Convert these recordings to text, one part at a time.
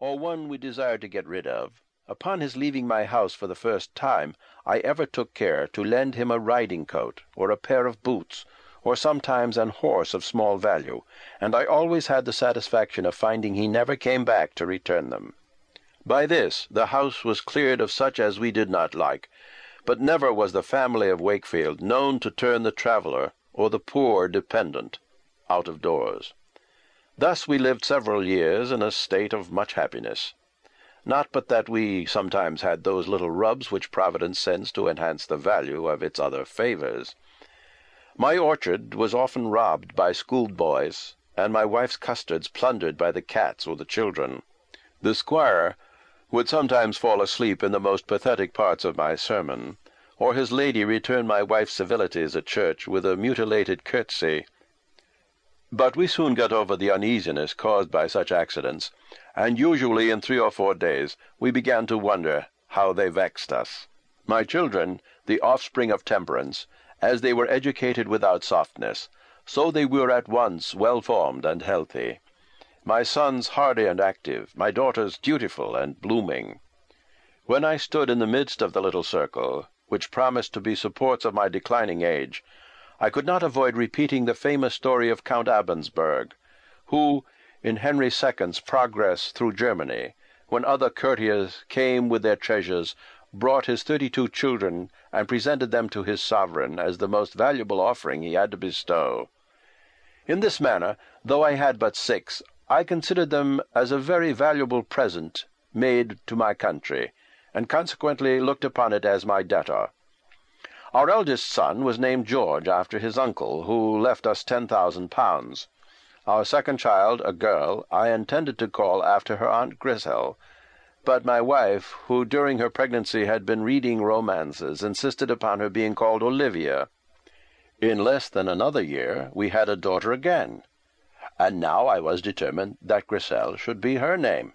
or one we desired to get rid of, upon his leaving my house for the first time, I ever took care to lend him a riding coat, or a pair of boots, or sometimes an horse of small value, and I always had the satisfaction of finding he never came back to return them. By this the house was cleared of such as we did not like, but never was the family of Wakefield known to turn the traveller, or the poor dependent, out of doors. Thus we lived several years in a state of much happiness. Not but that we sometimes had those little rubs which Providence sends to enhance the value of its other favours. My orchard was often robbed by schoolboys, and my wife's custards plundered by the cats or the children. The squire would sometimes fall asleep in the most pathetic parts of my sermon, or his lady return my wife's civilities at church with a mutilated curtsy. But we soon got over the uneasiness caused by such accidents, and usually in three or four days we began to wonder how they vexed us. My children, the offspring of temperance, as they were educated without softness, so they were at once well formed and healthy my sons hardy and active, my daughters dutiful and blooming. When I stood in the midst of the little circle, which promised to be supports of my declining age, I could not avoid repeating the famous story of Count Abensberg, who, in Henry II's progress through Germany, when other courtiers came with their treasures, brought his thirty-two children and presented them to his sovereign as the most valuable offering he had to bestow. In this manner, though I had but six, I considered them as a very valuable present made to my country, and consequently looked upon it as my debtor. Our eldest son was named George after his uncle, who left us ten thousand pounds. Our second child, a girl, I intended to call after her aunt Grisel, but my wife, who during her pregnancy had been reading romances, insisted upon her being called Olivia. In less than another year we had a daughter again, and now I was determined that Grisel should be her name.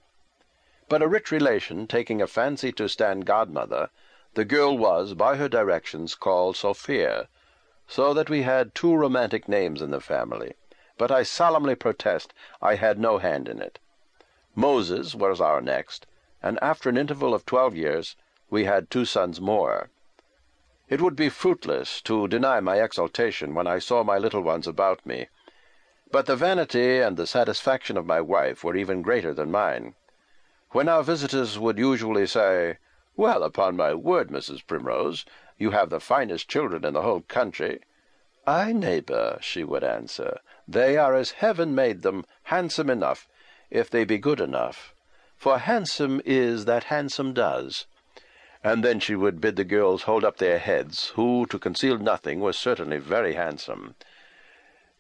But a rich relation taking a fancy to stand godmother, the girl was, by her directions, called Sophia, so that we had two romantic names in the family, but I solemnly protest I had no hand in it. Moses was our next, and after an interval of twelve years we had two sons more. It would be fruitless to deny my exultation when I saw my little ones about me, but the vanity and the satisfaction of my wife were even greater than mine. When our visitors would usually say, "Well, upon my word, Mrs. Primrose, you have the finest children in the whole country," "Ay, neighbour," she would answer, "they are as heaven made them, handsome enough, if they be good enough, for handsome is that handsome does." And then she would bid the girls hold up their heads, who, to conceal nothing, were certainly very handsome.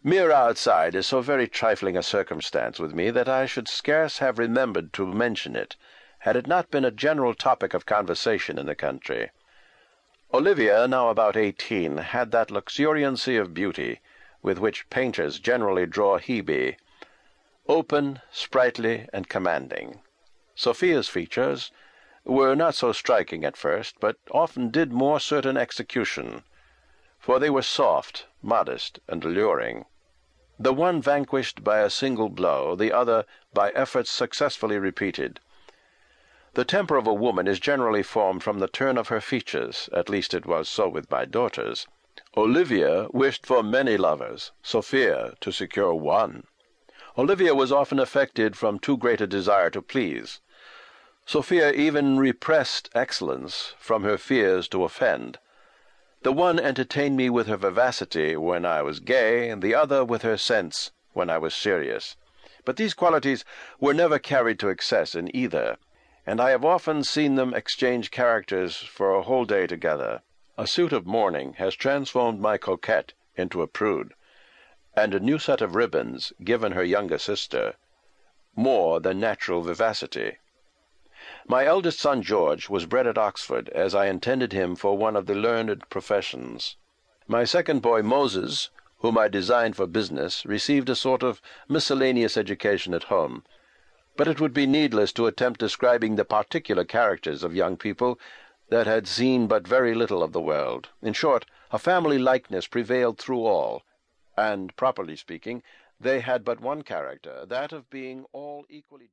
Mere outside is so very trifling a circumstance with me that I should scarce have remembered to mention it, had it not been a general topic of conversation in the country. Olivia, now about eighteen, had that luxuriancy of beauty with which painters generally draw Hebe, open, sprightly, and commanding. Sophia's features were not so striking at first, but often did more certain execution, for they were soft, modest, and alluring the one vanquished by a single blow, the other by efforts successfully repeated. The temper of a woman is generally formed from the turn of her features, at least it was so with my daughters. Olivia wished for many lovers, Sophia to secure one. Olivia was often affected from too great a desire to please. Sophia even repressed excellence from her fears to offend. The one entertained me with her vivacity when I was gay, and the other with her sense when I was serious. But these qualities were never carried to excess in either, and I have often seen them exchange characters for a whole day together. A suit of mourning has transformed my coquette into a prude, and a new set of ribbons given her younger sister more than natural vivacity. My eldest son George was bred at Oxford, as I intended him for one of the learned professions. My second boy Moses, whom I designed for business, received a sort of miscellaneous education at home, but it would be needless to attempt describing the particular characters of young people that had seen but very little of the world. In short, a family likeness prevailed through all, and, properly speaking, they had but one character, that of being all equally